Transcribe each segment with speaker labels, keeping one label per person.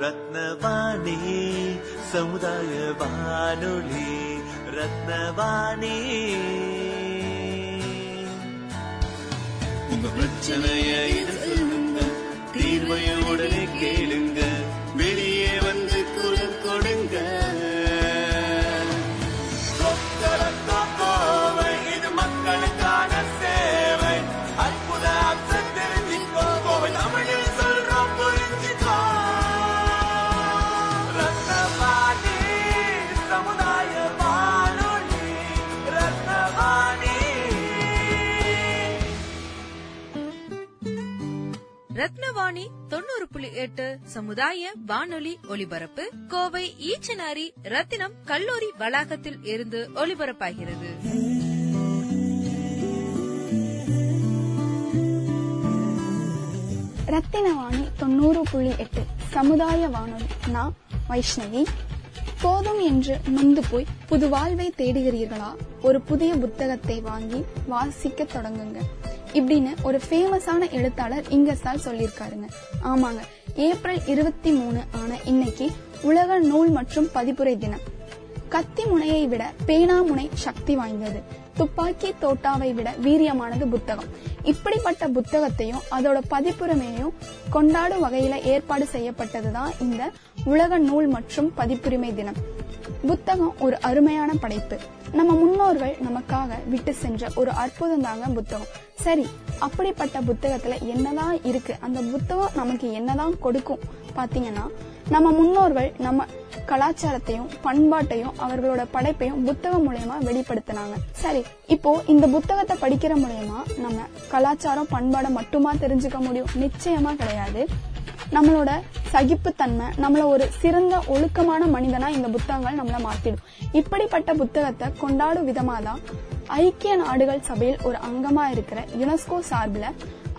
Speaker 1: ரத்னவாணி சமுதாய வானொலி ரத்னவாணி. உங்க பிரச்சனைய ரத்னவாணி
Speaker 2: தொண்ணூறு புள்ளி எட்டு சமுதாய வானொலி ஒலிபரப்பு கோவை ஈச்சனாரி ரத்தினம் கல்லூரி வளாகத்தில் இருந்து ஒலிபரப்பாகிறது.
Speaker 3: ரத்தினவாணி தொண்ணூறு புள்ளி எட்டு சமுதாய வானொலி. நான் வைஷ்ணவி. போதும் என்று நொந்து போய் புது வாழ்வை தேடுகிறீர்களா? ஒரு புதிய புத்தகத்தை வாங்கி வாசிக்க தொடங்குங்க. இப்படின்னு ஒரு ஃபேமஸான எழுத்தாளர் இங்கசால் சொல்லியிருக்காருங்க. ஆமாங்க. ஏப்ரல் இருபத்தி மூணு ஆன இன்னைக்கு உலக நூல் மற்றும் பதிப்புரை தினம். கத்தி முனையை விட பேனா முனை சக்தி வாய்ந்தது. துப்பாக்கி தோட்டாவை விட வீரியமானது புத்தகம். இப்படிப்பட்ட புத்தகத்தையும் அதோட பதிப்புரிமையையும் கொண்டாடும் வகையில ஏற்பாடு செய்யப்பட்டதுதான் இந்த உலக நூல் மற்றும் பதிப்புரிமை தினம். புத்தகம் ஒரு அருமையான படைப்பு. நம்ம முன்னோர்கள் நமக்காக விட்டு சென்ற ஒரு அற்புதம் தாங்க புத்தகம். சரி அப்படிப்பட்ட புத்தகத்துல என்னதான் இருக்கு? அந்த புத்தகம் நமக்கு என்னதான் கொடுக்கும்? பாத்தீங்கன்னா நம்ம முன்னோர்கள் நம்ம கலாச்சாரத்தையும் பண்பாட்டையும் அவர்களோட படைப்பையும் புத்தகம் மூலயமா வெளிப்படுத்தினாங்க. சரி இப்போ இந்த புத்தகத்தை படிக்கிற மூலயமா நம்ம கலாச்சாரம் பண்பாடை மட்டுமா தெரிஞ்சுக்க முடியும்? நிச்சயமா கிடையாது. நம்மளோட சகிப்புத்தன்மை நம்மள ஒரு சிறந்த ஒழுக்கமான மனிதனா இந்த புத்தகங்கள் நம்மள மாத்திடும். இப்படிப்பட்ட புத்தகத்தை கொண்டாடும் விதமா தான் ஐக்கிய நாடுகள் சபையில் ஒரு அங்கமா இருக்கிற யுனெஸ்கோ சார்பில்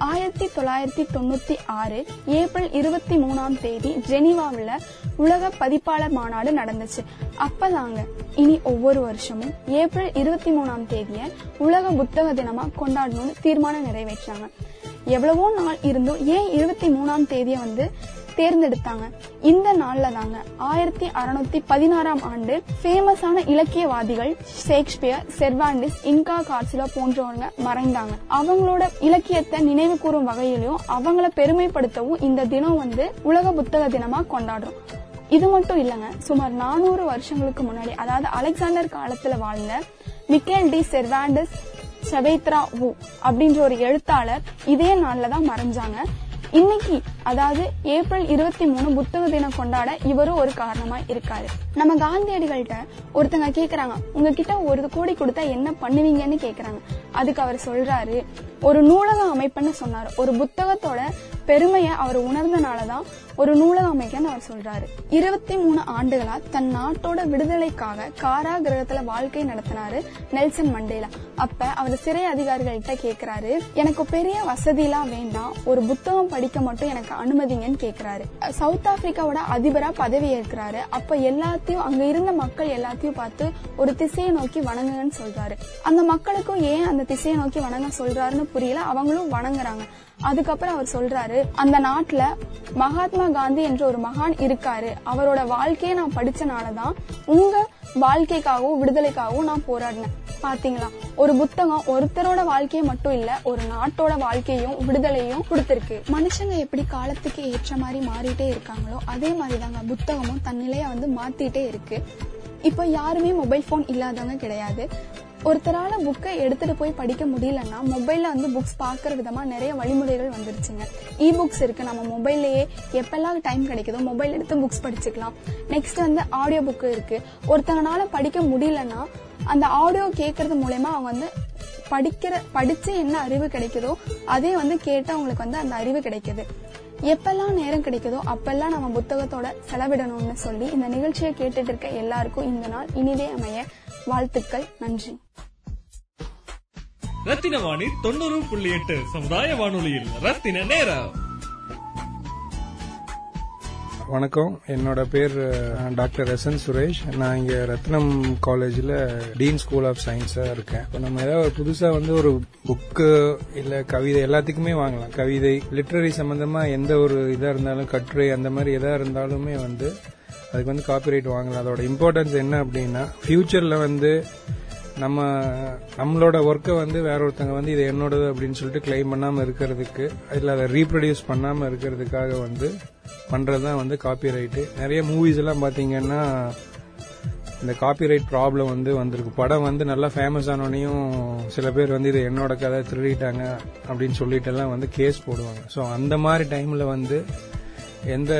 Speaker 3: ஆயிரத்தி தொள்ளாயிரத்தி தொண்ணூத்தி ஆறு ஏப்ரல் இருபத்தி மூணாம் தேதி ஜெனீவாவில் உலக பதிப்பாளர் மாநாடு நடந்துச்சு. அப்பதாங்க இனி ஒவ்வொரு வருஷமும் ஏப்ரல் இருபத்தி மூணாம் தேதிய உலக புத்தக தினமா கொண்டாடணும்னு தீர்மானம் நிறைவேற்றாங்க எவ்வளவோ நாள் இருந்தும் ஏன் இருபத்தி மூணாம் தேதியை வந்து தேர்ந்தெடுத்தாங்க. இந்த நாள்ல தாங்க ஆயிரத்தி அறுநூத்தி பதினாறாம் ஆண்டு ஃபேமஸான இலக்கியவாதிகள் ஷேக்ஸ்பியர் செர்வாண்டிஸ் இன்கா கார்சிலோ போன்றவங்க மறைந்தாங்க. அவங்களோட இலக்கியத்தை நினைவு கூறும் வகையிலும் அவங்கள பெருமைப்படுத்தவும் இந்த தினம் வந்து உலக புத்தக தினமா கொண்டாடுறோம். இது மட்டும் இல்லைங்க சுமார் நானூறு வருஷங்களுக்கு முன்னாடி அதாவது அலெக்சாண்டர் காலத்துல வாழ்ந்த மிக்கேல் டி செர்வாண்டஸ் செவேத்ரா வு அப்படின்ற ஒரு எழுத்தாளர் இதே நாள்ல தான் மறைஞ்சாங்க. இன்னைக்கு அதாவது ஏப்ரல் இருபத்தி மூணு புத்தக தினம் கொண்டாட இவரும் ஒரு காரணமா இருக்காரு. நம்ம காந்தியடிகள்கிட்ட ஒருத்தங்க கேக்குறாங்க உங்ககிட்ட ஒரு கோடி கொடுத்தா என்ன பண்ணுவீங்கன்னு கேக்குறாங்க. அதுக்கு அவர் சொல்றாரு ஒரு நூலக அமைப்புன்னு சொன்னாரு. ஒரு புத்தகத்தோட பெருமையை அவர் உணர்ந்தனாலதான் ஒரு நூலக அமைக்கன்னு அவர் சொல்றாரு. இருபத்தி மூணு ஆண்டுகளா தன் நாட்டோட விடுதலைக்காக காராகிரகத்துல வாழ்க்கை நடத்தினாரு நெல்சன் மண்டேலா. அப்ப அவர் சிறை அதிகாரிகள்கிட்ட கேக்குறாரு எனக்கு பெரிய வசதிலாம் வேண்டாம். ஒரு புத்தகம் படிக்க மட்டும் எனக்கு அனுமதிங்கன்னு கேக்குறாரு. சவுத் ஆப்பிரிக்காவோட அதிபரா பதவி ஏற்கிறாரு. அப்ப எல்லாத்தையும் அங்க இருந்த மக்கள் எல்லாத்தையும் பார்த்து ஒரு திசையை நோக்கி வணங்குங்கன்னு சொல்றாரு. அந்த மக்களுக்கும் ஏன் அந்த திசையை நோக்கி வணங்க சொல்றாருன்னு புரியல. அவங்களும் வணங்குறாங்க. அதுக்கப்புறம் அவர் சொல்றாரு அந்த நாட்டுல மகாத்மா காந்தி என்ற ஒரு மகான் இருக்காரு. அவரோட வாழ்க்கையை நான் படிச்சனாலதான் உங்க வாழ்க்கைக்காகவும் விடுதலைக்காகவும் நான் போராடினேன். பாத்தீங்களா? ஒரு புத்தகம் ஒருத்தரோட வாழ்க்கையை மட்டும் இல்ல ஒரு நாட்டோட வாழ்க்கையும் விடுதலையும் கொடுத்திருக்கு. மனுஷங்க எப்படி காலத்துக்கு ஏற்ற மாதிரி மாறிட்டே இருக்காங்களோ அதே மாதிரிதாங்க புத்தகமும் தன் வந்து மாத்திட்டே இருக்கு. இப்ப யாருமே மொபைல் போன் இல்லாதவங்க கிடையாது. ஒருத்தரால புக்கை எடுத்துட்டு போய் படிக்க முடியலன்னா மொபைல்ல வந்து புக்ஸ் பாக்குற விதமா நிறைய வழிமுறைகள் வந்துருச்சுங்க. இ புக்ஸ் இருக்கு. நம்ம மொபைல்லயே எப்பெல்லாம் டைம் கிடைக்குதோ மொபைல் எடுத்து புக்ஸ் படிச்சுக்கலாம். நெக்ஸ்ட் வந்து ஆடியோ புக் இருக்கு. ஒருத்தங்கனால படிக்க முடியலன்னா அந்த ஆடியோ கேட்கறது மூலயமா அவங்க வந்து படிக்கிற படிச்சு என்ன அறிவு கிடைக்குதோ அதே வந்து கேட்டு அவங்களுக்கு வந்து அந்த அறிவு கிடைக்குது. எப்பெல்லாம் நேரம் கிடைக்குதோ அப்பெல்லாம் நம்ம புத்தகத்தோட செலவிடணும்னு சொல்லி இந்த நிகழ்ச்சியை கேட்டுட்டு இருக்க எல்லாருக்கும் இந்த நாள் இனிதே அமைய வாழ்த்துக்கள். நன்றி.
Speaker 4: ரத்தின வாணி தொண்ணூறு புள்ளி எட்டு சமுதாய வானொலியில். ரத்தின நேரம்.
Speaker 5: வணக்கம். என்னோட பேர் டாக்டர் எஸ் என் சுரேஷ். நான் இங்க ரத்னம் காலேஜில் டீன் ஸ்கூல் ஆஃப் சயின்ஸா இருக்கேன். இப்போ நம்ம ஏதாவது ஒரு புதுசா வந்து ஒரு புக்கு இல்ல கவிதை எல்லாத்துக்குமே வாங்கலாம். கவிதை லிட்ரரி சம்பந்தமா எந்த ஒரு இதா இருந்தாலும் கட்டுரை அந்த மாதிரி எதா இருந்தாலுமே வந்து அதுக்கு வந்து காப்பிரைட் வாங்கலாம். அதோட இம்பார்ட்டன்ஸ் என்ன அப்படின்னா ஃபியூச்சர்ல வந்து நம்ம நம்மளோட ஒர்க்கை வந்து வேற ஒருத்தங்க வந்து இது என்னோடது அப்படின்னு சொல்லிட்டு கிளைம் பண்ணாம இருக்கிறதுக்கு இல்ல அதை ரீப்ரொடியூஸ் பண்ணாம இருக்கிறதுக்காக வந்து பண்ணுறது தான் வந்து காப்பிரைட்டு நிறைய மூவிஸ் எல்லாம் பாத்தீங்கன்னா இந்த காப்பிரைட் ப்ராப்ளம் வந்து வந்திருக்கு. படம் வந்து நல்லா ஃபேமஸ் ஆனோடனையும் சில பேர் வந்து இது என்னோட கதை திருடிட்டாங்க அப்படின்னு சொல்லிட்டு எல்லாம் வந்து கேஸ் போடுவாங்க. ஸோ அந்த மாதிரி டைம்ல வந்து எந்த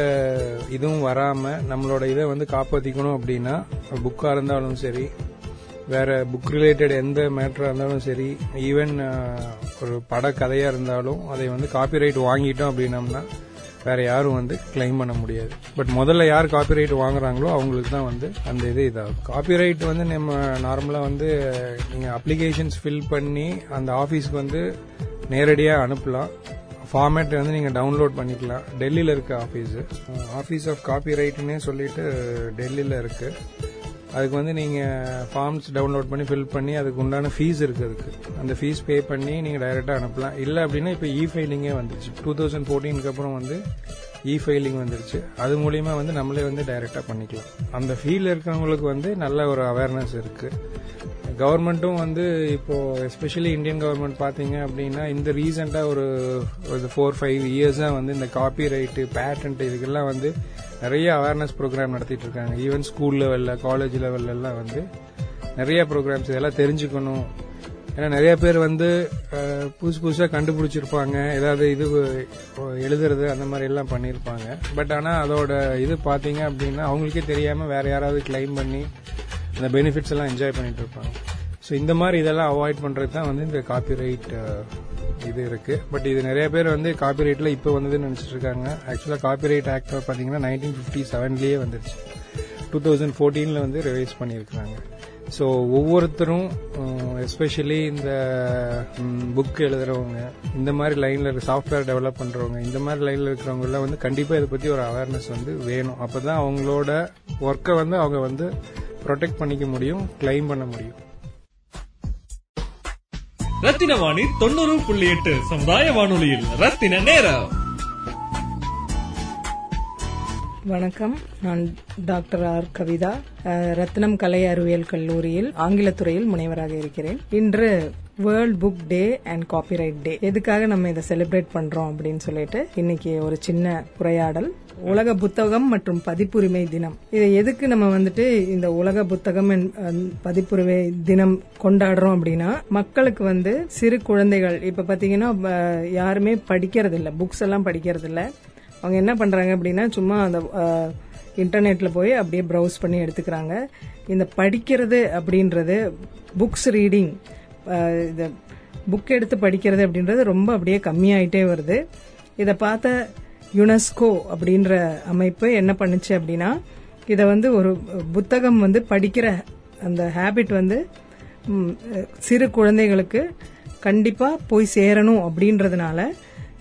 Speaker 5: இதுவும் வராம நம்மளோட இதை வந்து காப்பாற்றிக்கணும் அப்படின்னா புக்காக இருந்தாலும் சரி வேற புக் ரிலேட்டட் எந்த மேட்டராக இருந்தாலும் சரி ஈவன் ஒரு பட கதையாக இருந்தாலும் அதை வந்து காப்பிரைட் வாங்கிட்டோம் அப்படின்னம்னா வேற யாரும் வந்து கிளைம் பண்ண முடியாது. பட் முதல்ல யார் காப்பிரைட் வாங்குறாங்களோ அவங்களுக்கு தான் வந்து அந்த இது இதாகும். காப்பிரைட் வந்து நம்ம நார்மலாக வந்து நீங்கள் அப்ளிகேஷன்ஸ் ஃபில் பண்ணி அந்த ஆஃபீஸ்க்கு வந்து நேரடியாக அனுப்பலாம். ஃபார்மேட் வந்து நீங்கள் டவுன்லோட் பண்ணிக்கலாம். டெல்லியில் இருக்க ஆஃபீஸு ஆஃபீஸ் ஆஃப் காப்பி ரைட்டுன்னே சொல்லிட்டு டெல்லியில் இருக்குது அதுக்கு வந்து நீங்கள் ஃபார்ம்ஸ் டவுன்லோட் பண்ணி ஃபில் பண்ணி அதுக்கு உண்டான ஃபீஸ் இருக்குது அதுக்கு. அந்த ஃபீஸ் பே பண்ணி நீங்கள் டைரெக்டாக அனுப்பலாம். இல்லை அப்படின்னா இப்போ இ ஃபைலிங்கே வந்துருச்சு. டூ தௌசண்ட் ஃபோர்டீனுக்கு அப்புறம் வந்து இ ஃபைலிங் வந்துருச்சு. அது மூலியமாக வந்து நம்மளே வந்து டைரெக்டாக பண்ணிக்கலாம். அந்த ஃபீல்டில் இருக்கிறவங்களுக்கு வந்து நல்ல ஒரு அவேர்னஸ் இருக்குது கவர்மெண்ட்டும் வந்து இப்போ எஸ்பெஷலி இந்தியன் கவர்மெண்ட் பார்த்தீங்க அப்படின்னா இந்த ரீசெண்டாக ஒரு ஒரு ஃபோர் ஃபைவ் இயர்ஸாக வந்து இந்த காப்பி ரைட்டு பேட்டன்ட் இதுக்கெல்லாம் வந்து நிறைய அவேர்னஸ் ப்ரோக்ராம் நடத்திட்டு இருக்காங்க. ஈவன் ஸ்கூல் லெவலில் காலேஜ் லெவல்லலாம் வந்து நிறைய ப்ரோக்ராம்ஸ் இதெல்லாம் தெரிஞ்சுக்கணும். ஏன்னா நிறைய பேர் வந்து புதுசு புதுசாக கண்டுபிடிச்சிருப்பாங்க. ஏதாவது இது எழுதுறது அந்த மாதிரி எல்லாம் பண்ணியிருப்பாங்க பட் ஆனால் அதோட இது பார்த்தீங்க அப்படின்னா அவங்களுக்கே தெரியாமல் வேற யாராவது கிளைம் பண்ணி அந்த பெனிஃபிட்ஸ் எல்லாம் என்ஜாய் பண்ணிட்டு இருப்பாங்க. ஸோ இந்த மாதிரி இதெல்லாம் அவாய்ட் பண்ணுறது தான் வந்து இந்த காப்பிரைட் uh, இது இருக்கு. பட் இது நிறைய பேர் வந்து காப்பிரைட்ல இப்போ வந்ததுன்னு நினைச்சிட்டு இருக்காங்க. ஆக்சுவலா காப்பிரைட் ஆக்ட் பார்த்தீங்கன்னா நைன்டீன் ஃபிஃப்டி செவன்லேயே வந்துருச்சு. டூ தௌசண்ட் ஃபோர்டீன்ல வந்து ரிவைஸ் பண்ணியிருக்காங்க ஸோ ஒவ்வொருத்தரும் uh, எஸ்பெஷலி இந்த புக் எழுதுறவங்க இந்த மாதிரி லைன்ல சாஃப்ட்வேர் டெவலப் பண்றவங்க இந்த மாதிரி லைன்ல இருக்கிறவங்களாம் வந்து கண்டிப்பா இதை பத்தி ஒரு அவேர்னஸ் வந்து வேணும். அப்பதான் அவங்களோட ஒர்க்கை வந்து அவங்க வந்து ப்ரொடெக்ட் பண்ணிக்க முடியும் கிளைம் பண்ண முடியும்.
Speaker 4: ரத்தின வாணி தொண்ணூறு புள்ளி எட்டு. சமுதாய வானொலியில் ரத்தின நேரம்.
Speaker 6: வணக்கம். நான் டாக்டர் ஆர். கவிதா. ரத்னம் கலை அறிவியல் கல்லூரியில் ஆங்கிலத்துறையில் முனைவராக இருக்கிறேன். இன்று world book day and copyright day எதுக்காக நம்ம இதை செலிப்ரேட் பண்றோம் அப்படின்னு சொல்லிட்டு இன்னைக்கு ஒரு சின்ன உரையாடல். உலக புத்தகம் மற்றும் பதிப்புரிமை தினம். இதை எதுக்கு நம்ம வந்துட்டு இந்த உலக புத்தகம் பதிப்புரிமை தினம் கொண்டாடுறோம் அப்படின்னா மக்களுக்கு வந்து சிறு குழந்தைகள் இப்ப பாத்தீங்கன்னா யாருமே படிக்கிறது இல்லை புக்ஸ் எல்லாம் படிக்கிறது இல்லை அவங்க என்ன பண்றாங்க அப்படின்னா சும்மா அந்த இன்டர்நெட்ல போய் அப்படியே ப்ரௌஸ் பண்ணி எடுத்துக்கிறாங்க. இந்த படிக்கிறது அப்படின்றது புக்ஸ் ரீடிங் இந்த புக் எடுத்து படிக்கிறது அப்படின்றது ரொம்ப அப்படியே கம்மியாயிட்டே வருது. இதை பார்த்த யுனெஸ்கோ அப்படின்ற அமைப்பு என்ன பண்ணுச்சு அப்படின்னா இதை வந்து ஒரு புத்தகம் வந்து படிக்கிற அந்த ஹேபிட் வந்து சிறு குழந்தைகளுக்கு கண்டிப்பாக போய் சேரணும் அப்படின்றதுனால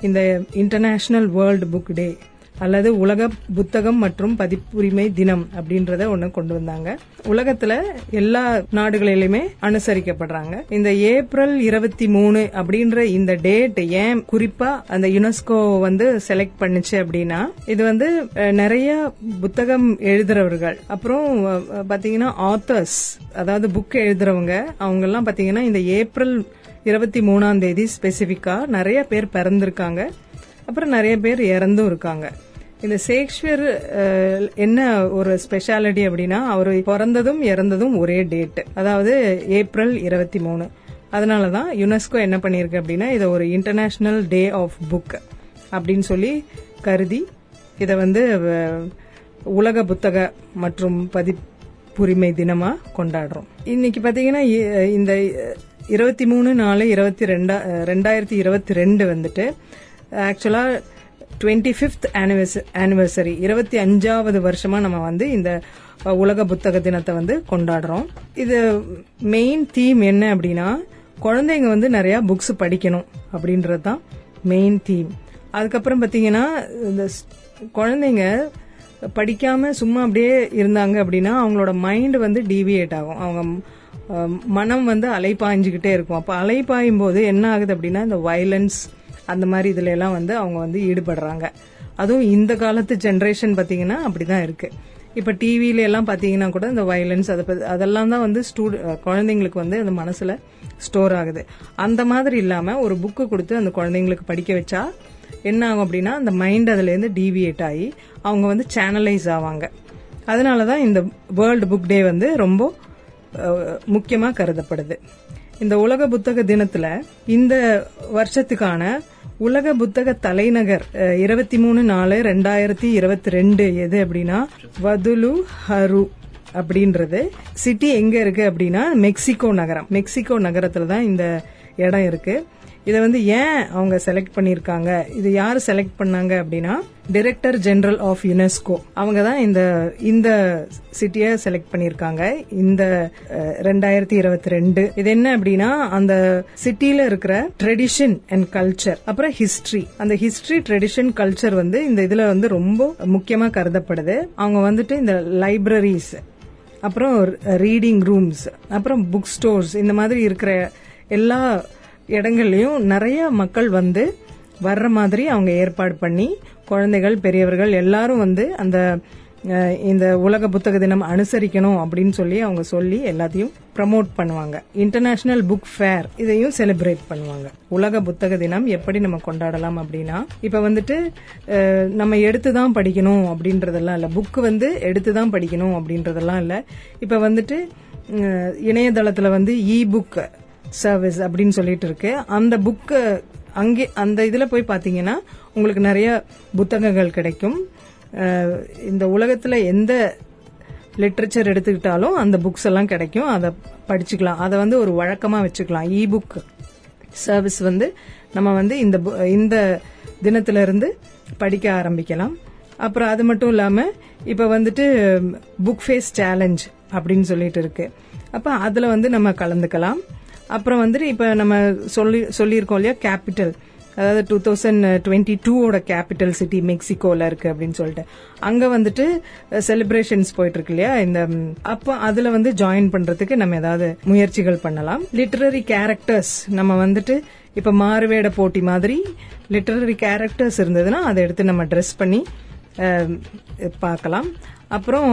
Speaker 6: இந்த இன்டர்நேஷ்னல் வேர்ல்டு புக் டே அல்லது உலக புத்தகம் மற்றும் பதிப்புரிமை தினம் அப்படின்றத ஒண்ணு கொண்டு வந்தாங்க. உலகத்துல எல்லா நாடுகளிலுமே அனுசரிக்கப்படுறாங்க. இந்த ஏப்ரல் இருபத்தி மூணு அப்படின்ற இந்த டேட் ஏன் குறிப்பா அந்த யுனெஸ்கோ வந்து செலக்ட் பண்ணுச்சு அப்படின்னா இது வந்து நிறைய புத்தகம் எழுதுறவர்கள் அப்புறம் பாத்தீங்கன்னா ஆத்தர்ஸ் அதாவது புக் எழுதுறவங்க அவங்க எல்லாம் பாத்தீங்கன்னா இந்த ஏப்ரல் இருபத்தி மூணாம் தேதி ஸ்பெசிபிக்கா நிறைய பேர் பிறந்திருக்காங்க. அப்புறம் நிறைய பேர் இறந்தும் இருக்காங்க. இந்த ஷேக்ஸ்பியர் என்ன ஒரு ஸ்பெஷாலிட்டி அப்படின்னா அவர் பிறந்ததும் இறந்ததும் ஒரே டேட் அதாவது ஏப்ரல் இருபத்தி மூணு. அதனாலதான் யுனெஸ்கோ என்ன பண்ணியிருக்கு அப்படின்னா இதை ஒரு இன்டர்நேஷனல் டே ஆஃப் புக் அப்படின்னு சொல்லி கருதி இதை வந்து உலக புத்தக மற்றும் பதிப்புரிமை தினமா கொண்டாடுறோம். இன்னைக்கு பாத்தீங்கன்னா இ- இந்த இருபத்தி மூணு நாலு இருபத்தி ரெண்டா ரெண்டாயிரத்தி இருபத்தி ரெண்டு வந்துட்டு ஆக்சுவலா டுவெண்ட்டி ஃபிஃப்த் ஆனிவர்சரி இருபத்தி அஞ்சாவது வருஷமா நம்ம வந்து இந்த உலக புத்தக தினத்தை வந்து கொண்டாடுறோம். இது மெயின் தீம் என்ன அப்படின்னா குழந்தைங்க வந்து நிறைய புக்ஸ் படிக்கணும் அப்படின்றது தான் மெயின் தீம் அதுக்கப்புறம் பாத்தீங்கன்னா இந்த ஸ்- குழந்தைங்க படிக்காம சும்மா அப்படியே இருந்தாங்க அப்படின்னா அவங்களோட மைண்ட் வந்து டிவியேட் ஆகும். அவங்க மனம் வந்து அலைப்பாய்ஞ்சுக்கிட்டே இருக்கும். அப்போ அலைப்பாயும் போது என்ன ஆகுது அப்படின்னா இந்த வயலன்ஸ் அந்த மாதிரி இதுல எல்லாம் வந்து அவங்க வந்து ஈடுபடுறாங்க. அதுவும் இந்த காலத்து ஜென்ரேஷன் பாத்தீங்கன்னா அப்படிதான் இருக்கு. இப்ப டிவியில எல்லாம் பாத்தீங்கன்னா கூட இந்த வயலன்ஸ் அதை அதெல்லாம் தான் வந்து ஸ்டூ குழந்தைங்களுக்கு வந்து அந்த மனசுல ஸ்டோர் ஆகுது. அந்த மாதிரி இல்லாம ஒரு புக்கு கொடுத்து அந்த குழந்தைங்களுக்கு படிக்க வச்சா என்ன ஆகும் அப்படின்னா அந்த மைண்ட் அதுல இருந்து டீவியேட் ஆகி அவங்க வந்து சேனலைஸ் ஆவாங்க. அதனாலதான் இந்த வேர்ல்டு புக் டே வந்து ரொம்ப முக்கியமாக முக்கியமா கருதப்படுது. இந்த உலக புத்தக தினத்துல இந்த வருஷத்துக்கான உலக புத்தக தலைநகர் இருபத்தி மூணு நாலு ரெண்டாயிரத்தி இருபத்தி ரெண்டு எது அப்படின்னா வதுலு ஹரு அப்படின்றது. சிட்டி எங்க இருக்கு அப்படின்னா மெக்சிகோ நகரம். மெக்சிகோ நகரத்துல தான் இந்த இடம் இருக்கு. இதை வந்து ஏன் அவங்க செலக்ட் பண்ணிருக்காங்க? இது யார் செலக்ட் பண்ணாங்க அப்படின்னா டைரக்டர் ஜெனரல் ஆஃப் யுனெஸ்கோ அவங்க தான் இந்த இந்த சிட்டியை செலக்ட் பண்ணிருக்காங்க. இந்த ரெண்டாயிரத்தி இருபத்தி ரெண்டு. இது என்ன அப்படின்னா அந்த சிட்டியில இருக்கிற ட்ரெடிஷன் அண்ட் கல்ச்சர் அப்புறம் ஹிஸ்டரி அந்த ஹிஸ்டரி ட்ரெடிஷன் கல்ச்சர் வந்து இந்த இதுல வந்து ரொம்ப முக்கியமா கருதப்படுது. அவங்க வந்துட்டு இந்த லைப்ரரிஸ் அப்புறம் ரீடிங் ரூம்ஸ் அப்புறம் புக் ஸ்டோர்ஸ் இந்த மாதிரி இருக்கிற எல்லா இடங்கள்லயும் நிறைய மக்கள் வந்து வர்ற மாதிரி அவங்க ஏற்பாடு பண்ணி குழந்தைகள் பெரியவர்கள் எல்லாரும் வந்து அந்த இந்த உலக புத்தக தினம் அனுசரிக்கணும் அப்படின்னு சொல்லி அவங்க சொல்லி எல்லாத்தையும் ப்ரமோட் பண்ணுவாங்க. இன்டர்நேஷனல் புக் ஃபேர் இதையும் செலிப்ரேட் பண்ணுவாங்க. உலக புத்தக தினம் எப்படி நம்ம கொண்டாடலாம் அப்படின்னா இப்ப வந்துட்டு நம்ம எடுத்து தான் படிக்கணும் அப்படின்றதெல்லாம் இல்ல. புக் வந்து எடுத்து தான் படிக்கணும் அப்படின்றதெல்லாம் இல்ல. இப்ப வந்துட்டு இணையதளத்துல வந்து இ புக் சர்வீஸ் அப்படின்னு சொல்லிட்டு இருக்கு. அந்த புக்கு அங்கே அந்த இதுல போய் பாத்தீங்கன்னா உங்களுக்கு நிறைய புத்தகங்கள் கிடைக்கும். இந்த உலகத்துல எந்த லிட்ரேச்சர் எடுத்துக்கிட்டாலும் அந்த புக்ஸ் எல்லாம் கிடைக்கும். அதை படிச்சுக்கலாம். அதை வந்து ஒரு வழக்கமா வச்சுக்கலாம். இ புக் சர்வீஸ் வந்து நம்ம வந்து இந்த இந்த தினத்துல இருந்து படிக்க ஆரம்பிக்கலாம். அப்புறம் அது மட்டும் இல்லாம இப்ப வந்துட்டு புக் ஃபேஸ் சேலஞ்ச் அப்படின்னு சொல்லிட்டு இருக்கு. அப்ப அதுல வந்து நம்ம கலந்துக்கலாம். அப்புறம் வந்துட்டு இப்போ நம்ம சொல்லி சொல்லியிருக்கோம் இல்லையா கேபிட்டல் அதாவது டூ தௌசண்ட் டுவெண்ட்டி டூவோட கேபிட்டல் சிட்டி மெக்சிகோவில் இருக்கு அப்படின்னு சொல்லிட்டு. அங்கே வந்துட்டு செலிப்ரேஷன்ஸ் போயிட்டு இருக்கு இல்லையா இந்த அப்போ அதில் வந்து ஜாயின் பண்ணுறதுக்கு நம்ம ஏதாவது முயற்சிகள் பண்ணலாம். லிட்ரரி கேரக்டர்ஸ் நம்ம வந்துட்டு இப்போ மாறுவேட போட்டி மாதிரி லிட்ரரி கேரக்டர்ஸ் இருந்ததுன்னா அதை எடுத்து நம்ம ட்ரெஸ் பண்ணி பார்க்கலாம். அப்புறம்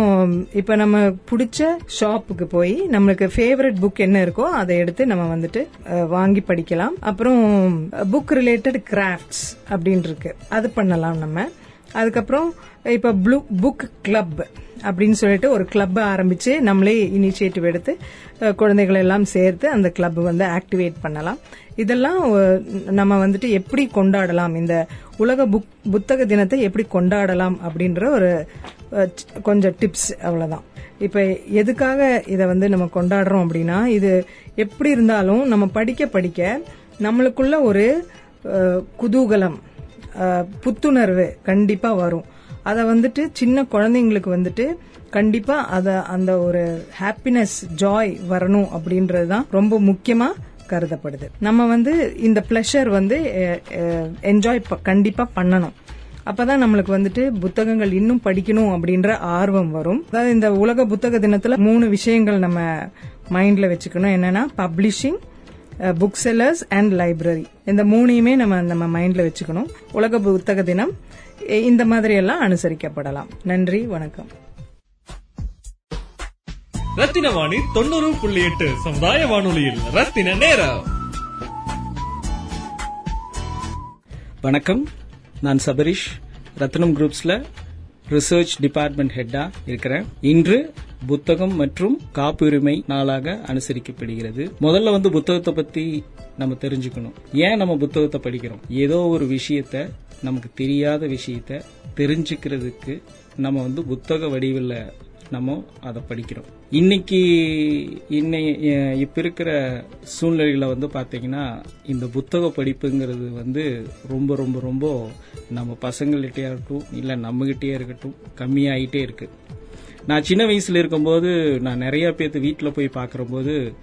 Speaker 6: இப்ப நம்ம பிடிச்ச ஷாப்புக்கு போய் நம்மளுக்கு ஃபேவரட் புக் என்ன இருக்கோ அதை எடுத்து நம்ம வந்துட்டு வாங்கி படிக்கலாம். அப்புறம் புக் ரிலேட்டட் கிராஃப்ட்ஸ் அப்படின்னு இருக்கு அது பண்ணலாம் நம்ம. அதுக்கப்புறம் இப்ப ப்ளூ புக் கிளப் அப்படின்னு சொல்லிட்டு ஒரு கிளப் ஆரம்பிச்சு நம்மளே இனிஷியேட்டிவ் எடுத்து குழந்தைகள் எல்லாம் சேர்த்து அந்த கிளப் வந்து ஆக்டிவேட் பண்ணலாம். இதெல்லாம் நம்ம வந்துட்டு எப்படி கொண்டாடலாம்? இந்த உலக புக் புத்தக தினத்தை எப்படி கொண்டாடலாம் அப்படின்ற ஒரு கொஞ்சம் டிப்ஸ் அவ்வளவுதான். இப்ப எதுக்காக இதை வந்து நம்ம கொண்டாடுறோம் அப்படின்னா இது எப்படி இருந்தாலும் நம்ம படிக்க படிக்க நம்மளுக்குள்ள ஒரு குதூகலம் புத்துணர்வு கண்டிப்பா வரும். அதை வந்துட்டு சின்ன குழந்தைங்களுக்கு வந்துட்டு கண்டிப்பா அத அந்த ஒரு ஹாப்பினஸ் ஜாய் வரணும் அப்படின்றது தான் ரொம்ப முக்கியமா கருதப்படுது. நம்ம வந்து இந்த பிளஷர் வந்து என்ஜாய் கண்டிப்பா பண்ணணும். அப்பதான் நம்மளுக்கு வந்துட்டு புத்தகங்கள் இன்னும் படிக்கணும் அப்படின்ற ஆர்வம் வரும். அதாவது இந்த உலக புத்தக தினத்துல மூணு விஷயங்கள் நம்ம மைண்ட்ல வச்சுக்கணும். என்னன்னா publishing book sellers and library இந்த மூணையுமே நம்ம நம்ம மைண்ட்ல வச்சுக்கணும். உலக புத்தக தினம் இந்த மாதிரி எல்லாம் அனுசரிக்கப்படலாம். நன்றி வணக்கம்.
Speaker 4: ரத்தின வாணி தொண்ணூறு புள்ளி எட்டு சமுதாய வானொலியில் ரத்தின நேரம்.
Speaker 7: வணக்கம். நான் சபரிஷ் ரத்னம் குரூப்ஸ்ல ரிசர்ச் டிபார்ட்மெண்ட் ஹெட்டா இருக்கிறேன். இன்று புத்தகம் மற்றும் காப்புரிமை நாளாக அனுசரிக்கப்படுகிறது. முதல்ல வந்து புத்தகத்தை பத்தி நம்ம தெரிஞ்சுக்கணும். ஏன் நம்ம புத்தகத்தை படிக்கிறோம்? ஏதோ ஒரு விஷயத்த நமக்கு தெரியாத விஷயத்த தெரிஞ்சுக்கிறதுக்கு நம்ம வந்து புத்தக வடிவில் நம்ம அதை படிக்கிறோம். இன்னைக்கு இன்னை இப்போ இப்ப இருக்கிற சூழ்நிலையில வந்து பாத்தீங்கன்னா இந்த புத்தக படிப்புங்கிறது வந்து ரொம்ப ரொம்ப ரொம்ப நம்ம பசங்கள்கிட்டயே இருக்கட்டும் இல்ல நம்மகிட்டயே இருக்கட்டும் கம்மியாயிட்டே இருக்கு. நான் சின்ன வயசுல இருக்கும்போது நான் நிறைய பேர்த்து வீட்டில் போய் பார்க்குறம்போது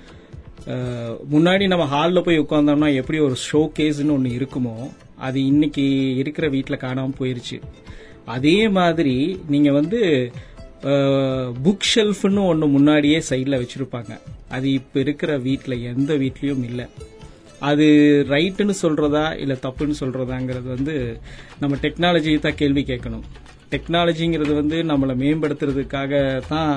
Speaker 7: முன்னாடி நம்ம ஹாலில் போய் உட்காந்தோம்னா எப்படி ஒரு ஷோ கேஸ்ன்னு ஒன்று இருக்குமோ அது இன்னைக்கு இருக்கிற வீட்டில் காணாமல் போயிருச்சு. அதே மாதிரி நீங்க வந்து புக் ஷெல்ஃப்னு ஒன்று முன்னாடியே சைடில் வச்சுருப்பாங்க. அது இப்போ இருக்கிற வீட்டில் எந்த வீட்லேயும் இல்லை. அது ரைட்டுன்னு சொல்கிறதா இல்லை தப்புன்னு சொல்கிறதாங்கிறது வந்து நம்ம டெக்னாலஜியை தான் கேள்வி கேட்கணும். டெக்னாலஜிங்கிறது வந்து நம்மளை மேம்படுத்துறதுக்காக தான்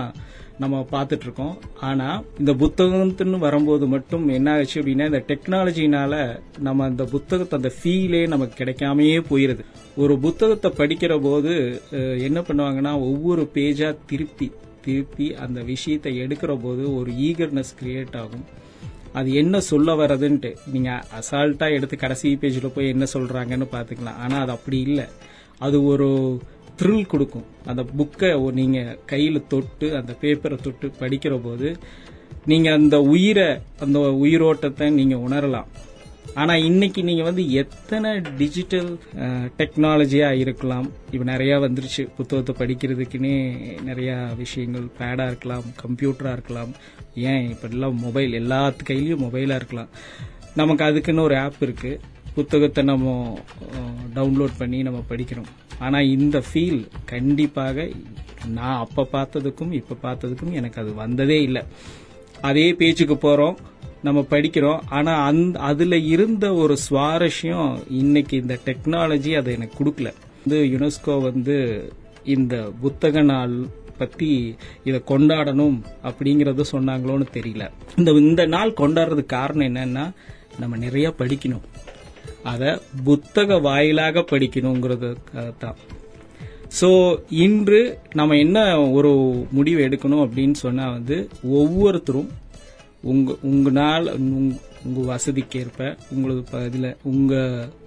Speaker 7: நம்ம பார்த்துட்டு இருக்கோம் ஆனா இந்த புத்தகத்துன்னு வரும்போது மட்டும் என்ன ஆச்சு அப்படின்னா இந்த டெக்னாலஜினால நம்ம அந்த புத்தகத்தை அந்த ஃபீலே நமக்கு கிடைக்காமையே போயிருது. ஒரு புத்தகத்தை படிக்கிற போது என்ன பண்ணுவாங்கன்னா ஒவ்வொரு பேஜா திருப்பி திருப்பி அந்த விஷயத்தை எடுக்கிற போது ஒரு ஈகர்னஸ் கிரியேட் ஆகும். அது என்ன சொல்ல வர்றதுன்ட்டு நீங்க அசால்ட்டா எடுத்து கடைசி பேஜ்ல போய் என்ன சொல்றாங்கன்னு பாத்துக்கலாம் ஆனா அது அப்படி இல்லை. அது ஒரு த்ரில் கொடுக்கும். அந்த புக்கை நீங்கள் கையில் தொட்டு அந்த பேப்பரை தொட்டு படிக்கிற போது நீங்கள் அந்த உயிரை அந்த உயிரோட்டத்தை நீங்கள் உணரலாம். ஆனால் இன்னைக்கு நீங்கள் வந்து எத்தனை டிஜிட்டல் டெக்னாலஜியாக இருக்கலாம். இப்போ நிறையா வந்துருச்சு. புத்தகத்தை படிக்கிறதுக்குன்னே நிறையா விஷயங்கள். பேடாக இருக்கலாம் கம்ப்யூட்டராக இருக்கலாம். ஏன் இப்ப எல்லாம் மொபைல் எல்லாத்து கையிலையும் மொபைலாக இருக்கலாம். நமக்கு அதுக்குன்னு ஒரு ஆப் இருக்குது புத்தகத்தை நம்ம டவுன்லோட் பண்ணி நம்ம படிக்கிறோம். ஆனா இந்த ஃபீல் கண்டிப்பாக நான் அப்ப பார்த்ததுக்கும் இப்ப பார்த்ததுக்கும் எனக்கு அது வந்ததே இல்லை. அதே பேச்சுக்கு போறோம் நம்ம படிக்கிறோம். ஆனா அந்த அதுல இருந்த ஒரு சுவாரஸ்யம் இன்னைக்கு இந்த டெக்னாலஜி அதை எனக்கு கொடுக்கல. வந்து யுனெஸ்கோ வந்து இந்த புத்தக நாள் பத்தி இதை கொண்டாடணும் அப்படிங்கறத சொன்னாங்களோன்னு தெரியல. இந்த இந்த நாள் கொண்டாடுறதுக்கு காரணம் என்னன்னா நம்ம நிறைய படிக்கணும். அதை புத்தக வாயிலாக படிக்கணுங்கிறது தான் ஸோ இன்று நம்ம என்ன ஒரு முடிவு எடுக்கணும் அப்படின்னு சொன்னால் வந்து ஒவ்வொருத்தரும் உங்க உங்களால் உங்கள் உங்க வசதிக்கேற்ப உங்களுக்கு இதில் இதுல உங்க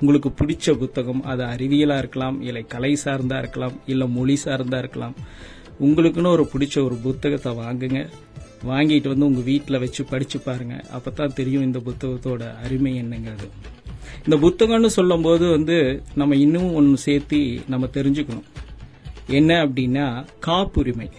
Speaker 7: உங்களுக்கு பிடிச்ச புத்தகம் அது அறிவியலாக இருக்கலாம் இல்லை கலை சார்ந்தா இருக்கலாம் இல்லை மொழி சார்ந்தா இருக்கலாம் உங்களுக்குன்னு ஒரு பிடிச்ச ஒரு புத்தகத்தை வாங்குங்க. வாங்கிட்டு வந்து உங்கள் வீட்டில் வச்சு படிச்சு பாருங்க. அப்பதான் தெரியும் இந்த புத்தகத்தோட அருமை என்னங்கிறது. இந்த புத்தகம்னு சொல்லும்போது வந்து நம்ம இன்னும் ஒன்று சேர்த்து நம்ம தெரிஞ்சுக்கணும். என்ன அப்படின்னா காப்புரிமை.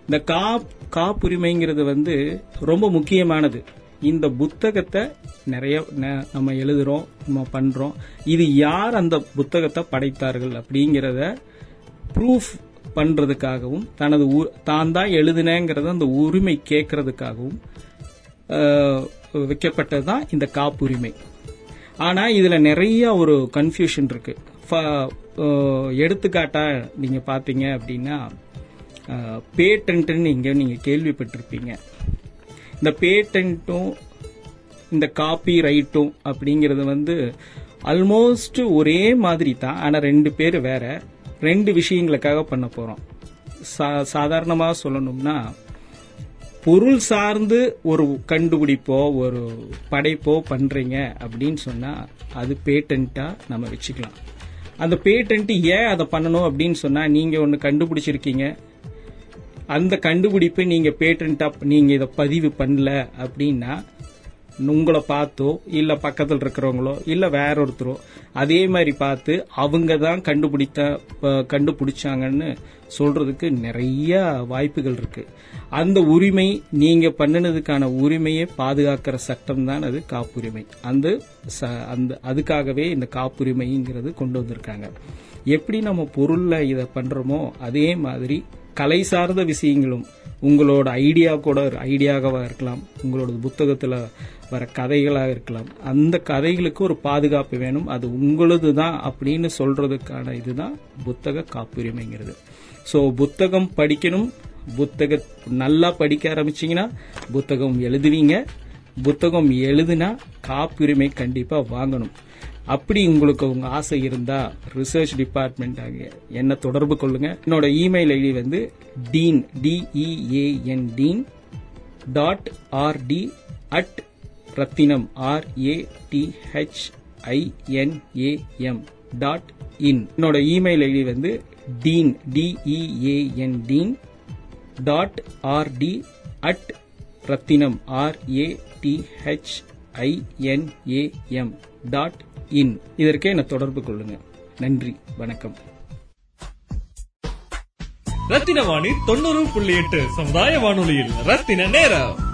Speaker 7: இந்த கா காப்புரிமைங்கிறது வந்து ரொம்ப முக்கியமானது. இந்த புத்தகத்தை நிறைய ந- நம்ம எழுதுறோம் நம்ம பண்றோம். இது யார் அந்த புத்தகத்தை படைத்தார்கள் அப்படிங்கிறத ப்ரூஃப் பண்றதுக்காகவும் தனது தான் தான் எழுதினேங்கிறத அந்த உரிமை கேட்கறதுக்காகவும் வைக்கப்பட்டது தான் இந்த காப்புரிமை. ஆனா இதுல நிறைய ஒரு கன்ஃபியூஷன் இருக்கு. ஃப- ஆஹ், எடுத்துக்காட்டா நீங்க பாத்தீங்க அப்படின்னா பேட்டன்ட்னு இங்க நீங்க கேள்விப்பட்டிருப்பீங்க. இந்த பேட்டன்ட்டும் இந்த காப்பி ரைட்டும் அப்படிங்கிறது வந்து ஆல்மோஸ்ட் ஒரே மாதிரி தான். ஆனால் ரெண்டு பேர் வேற. ரெண்டு விஷயங்களுக்காக பண்ண போகிறோம் சா- சாதாரணமாக சொல்லணும்னா பொருள் சார்ந்து ஒரு கண்டுபிடிப்போ ஒரு படைப்போ பண்றீங்க அப்படின்னு சொன்னா அது பேட்டன்ட்டா நம்ம வச்சுக்கலாம். அந்த பேட்டன்ட் ஏன் அதை பண்ணணும் அப்படின்னு சொன்னா நீங்க ஒன்னு கண்டுபிடிச்சிருக்கீங்க. அந்த கண்டுபிடிப்பை நீங்க பேட்டன்டா நீங்க இதை பதிவு பண்ணல அப்படின்னா உங்களை பார்த்தோ இல்ல பக்கத்தில் இருக்கிறவங்களோ இல்ல வேற ஒருத்தரோ அதே மாதிரி பார்த்து அவங்க தான் கண்டுபிடித்த கண்டுபிடிச்சாங்கன்னு சொல்றதுக்கு நிறைய வாய்ப்புகள் இருக்கு. அந்த உரிமை நீங்க பண்ணினதுக்கான உரிமையை பாதுகாக்கிற சட்டம் தான் அது காப்புரிமை. அந்த ச- அந்த அதுக்காகவே இந்த காப்புரிமைங்கிறது கொண்டு வந்திருக்காங்க. எப்படி நம்ம பொருள்ல இதை பண்றோமோ அதே மாதிரி கலை சார்ந்த விஷயங்களும் உங்களோட ஐடியா கூட ஐடியாகவா இருக்கலாம். உங்களோட புத்தகத்தில் வர கதைகளாக இருக்கலாம். அந்த கதைகளுக்கு ஒரு பாதுகாப்பு வேணும். அது உங்களது தான் அப்படின்னு சொல்றதுக்கான இதுதான் புத்தக காப்புரிமைங்கிறது. ஸோ புத்தகம் படிக்கணும். புத்தக நல்லா படிக்க ஆரம்பிச்சிங்கன்னா புத்தகம் எழுதுவீங்க. புத்தகம் எழுதுனா காப்புரிமை கண்டிப்பாக வாங்கணும். அப்படி உங்களுக்கு உங்க ஆசை இருந்தா ரிசர்ச் டிபார்ட்மெண்ட் என்ன தொடர்பு கொள்ளுங்க. என்னோட இமெயில் ஐடி வந்து Dean D E A N Dean dot R T at Rathinam R A T H I N A M dot in என்னோட இமெயில் ஐடி வந்து Dean D E A N Dean dot R T at Rathinam R dot in இதற்கே என்னை தொடர்பு கொள்ளுங்க. நன்றி வணக்கம்.
Speaker 4: ரத்தின வாணி தொண்ணூறு புள்ளி எட்டு சமுதாய வானொலியில் ரத்தின நேரம்.